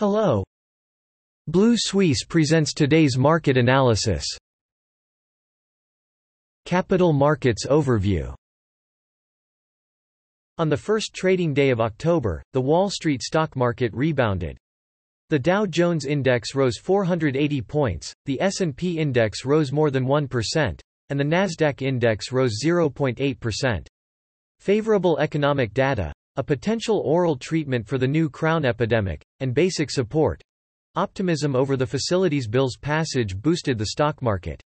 Hello. Blue Suisse presents today's market analysis. Capital Markets Overview On the first trading day of October, the Wall Street stock market rebounded. The Dow Jones Index rose 480 points, the S&P Index rose more than 1%, and the Nasdaq Index rose 0.8%. Favorable economic data, a potential oral treatment for the new crown epidemic, and basic support. Optimism over the facilities bill's passage boosted the stock market.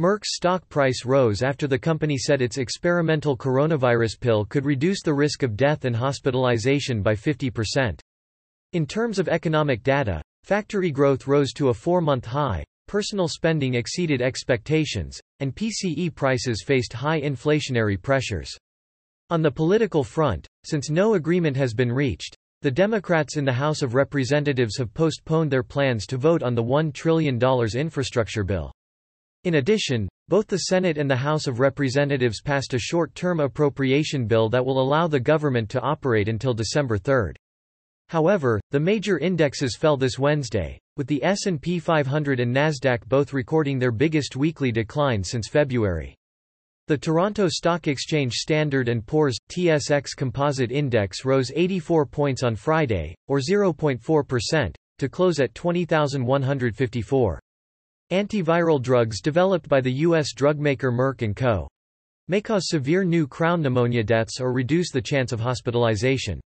Merck's stock price rose after the company said its experimental coronavirus pill could reduce the risk of death and hospitalization by 50%. In terms of economic data, factory growth rose to a four-month high, personal spending exceeded expectations, and PCE prices faced high inflationary pressures. On the political front, since no agreement has been reached, the Democrats in the House of Representatives have postponed their plans to vote on the $1 trillion infrastructure bill. In addition, both the Senate and the House of Representatives passed a short-term appropriation bill that will allow the government to operate until December 3. However, the major indexes fell this Wednesday, with the S&P 500 and Nasdaq both recording their biggest weekly decline since February. The Toronto Stock Exchange Standard & Poor's, TSX Composite Index rose 84 points on Friday, or 0.4%, to close at 20,154. Antiviral drugs developed by the U.S. drugmaker Merck & Co. may cause severe new crown pneumonia deaths or reduce the chance of hospitalization.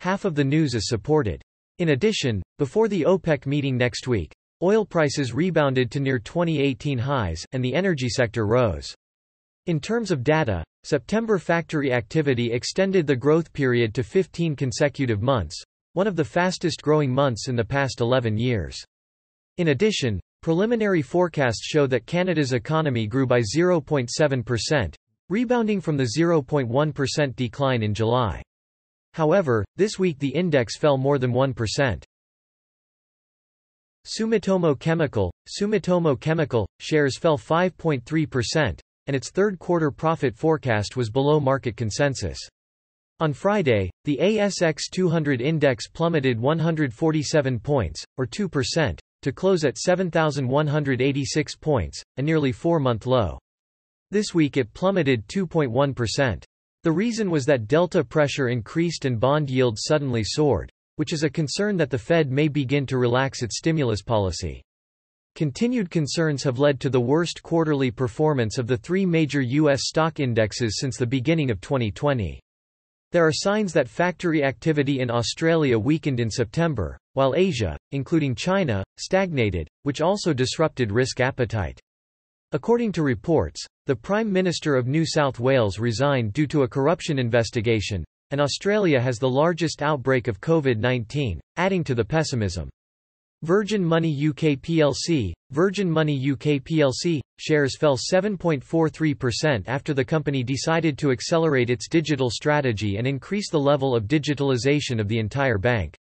Half of the news is supported. In addition, before the OPEC meeting next week, oil prices rebounded to near 2018 highs, and the energy sector rose. In terms of data, September factory activity extended the growth period to 15 consecutive months, one of the fastest growing months in the past 11 years. In addition, preliminary forecasts show that Canada's economy grew by 0.7%, rebounding from the 0.1% decline in July. However, this week the index fell more than 1%. Sumitomo Chemical Sumitomo Chemical shares fell 5.3%, and its third-quarter profit forecast was below market consensus. On Friday, the ASX 200 index plummeted 147 points, or 2%, to close at 7,186 points, a nearly four-month low. This week it plummeted 2.1%. The reason was that delta pressure increased and bond yields suddenly soared, which is a concern that the Fed may begin to relax its stimulus policy. Continued concerns have led to the worst quarterly performance of the three major U.S. stock indexes since the beginning of 2020. There are signs that factory activity in Australia weakened in September, while Asia, including China, stagnated, which also disrupted risk appetite. According to reports, the Prime Minister of New South Wales resigned due to a corruption investigation, and Australia has the largest outbreak of COVID-19, adding to the pessimism. Virgin Money UK plc, Virgin Money UK plc, shares fell 7.43% after the company decided to accelerate its digital strategy and increase the level of digitalization of the entire bank.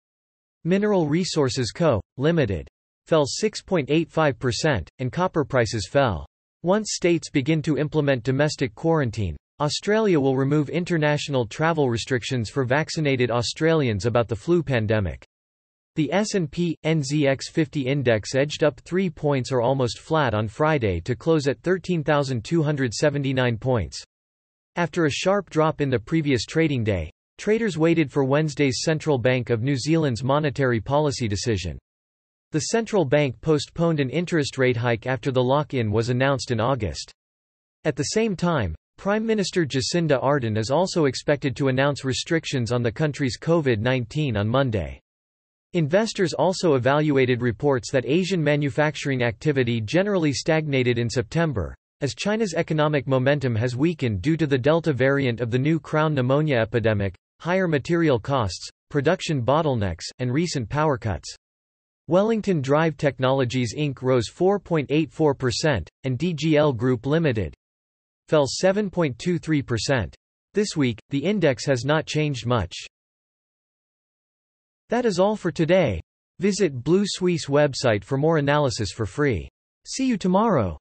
Mineral Resources Co., Limited, fell 6.85%, and copper prices fell. Once states begin to implement domestic quarantine, Australia will remove international travel restrictions for vaccinated Australians about the flu pandemic. The S&P NZX 50 index edged up 3 points or almost flat on Friday to close at 13,279 points. After a sharp drop in the previous trading day, traders waited for Wednesday's Central Bank of New Zealand's monetary policy decision. The central bank postponed an interest rate hike after the lock-in was announced in August. At the same time, Prime Minister Jacinda Ardern is also expected to announce restrictions on the country's COVID-19 on Monday. Investors also evaluated reports that Asian manufacturing activity generally stagnated in September, as China's economic momentum has weakened due to the Delta variant of the new crown pneumonia epidemic, higher material costs, production bottlenecks, and recent power cuts. Wellington Drive Technologies Inc. rose 4.84%, and DGL Group Limited fell 7.23%. This week, the index has not changed much. That is all for today. Visit Blue Suisse website for more analysis for free. See you tomorrow.